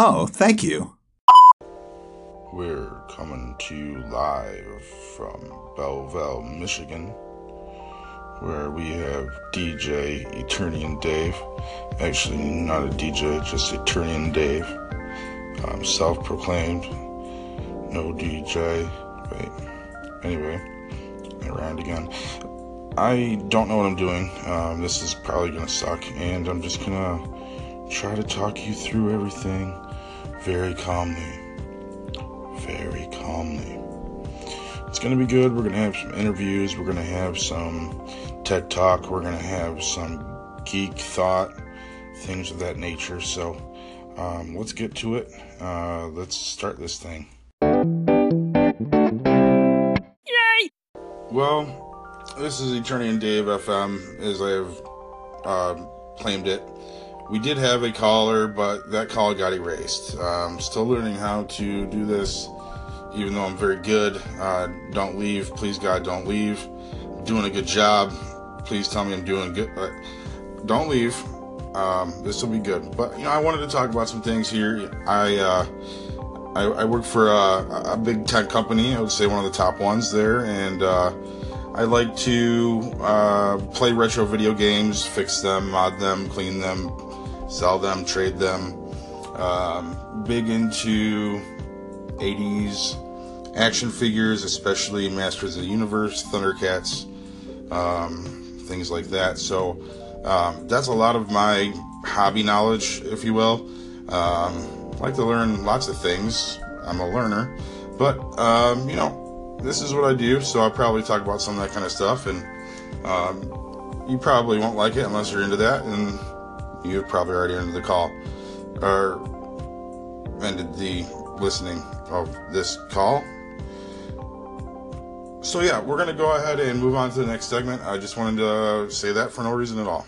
Oh, thank you. We're coming to you live from Belleville, Michigan, where we have DJ Eternian Dave. Actually, not a DJ, just Eternian Dave. Um, Self proclaimed. No DJ. Wait. Anyway, around again. I don't know what I'm doing. Um, this is probably gonna suck, and I'm just gonna try to talk you through everything very calmly. Very calmly. It's gonna be good. We're gonna have some interviews. We're gonna have some TED Talk. We're gonna have some geek thought, things of that nature. So um, let's get to it. Uh, let's start this thing. Yay! Well, this is Eternian Dave FM, as I have uh, claimed it. We did have a caller, but that call got erased. Um, still learning how to do this, even though I'm very good. Uh, don't leave, please God, don't leave. I'm doing a good job. Please tell me I'm doing good. But don't leave. Um, this will be good. But you know, I wanted to talk about some things here. I uh, I, I work for a, a big tech company. I would say one of the top ones there, and uh, I like to uh, play retro video games, fix them, mod them, clean them, sell them, trade them. Um, big into 80s action figures, especially Masters of the Universe, Thundercats, um, things like that. So um, that's a lot of my hobby knowledge, if you will. Um, like to learn lots of things. I'm a learner, but um, you know this is what I do, so I'll probably talk about some of that kind of stuff, and um, you probably won't like it unless you're into that, and you've probably already ended the call or ended the listening of this call. So yeah, we're gonna go ahead and move on to the next segment. I just wanted to say that for no reason at all.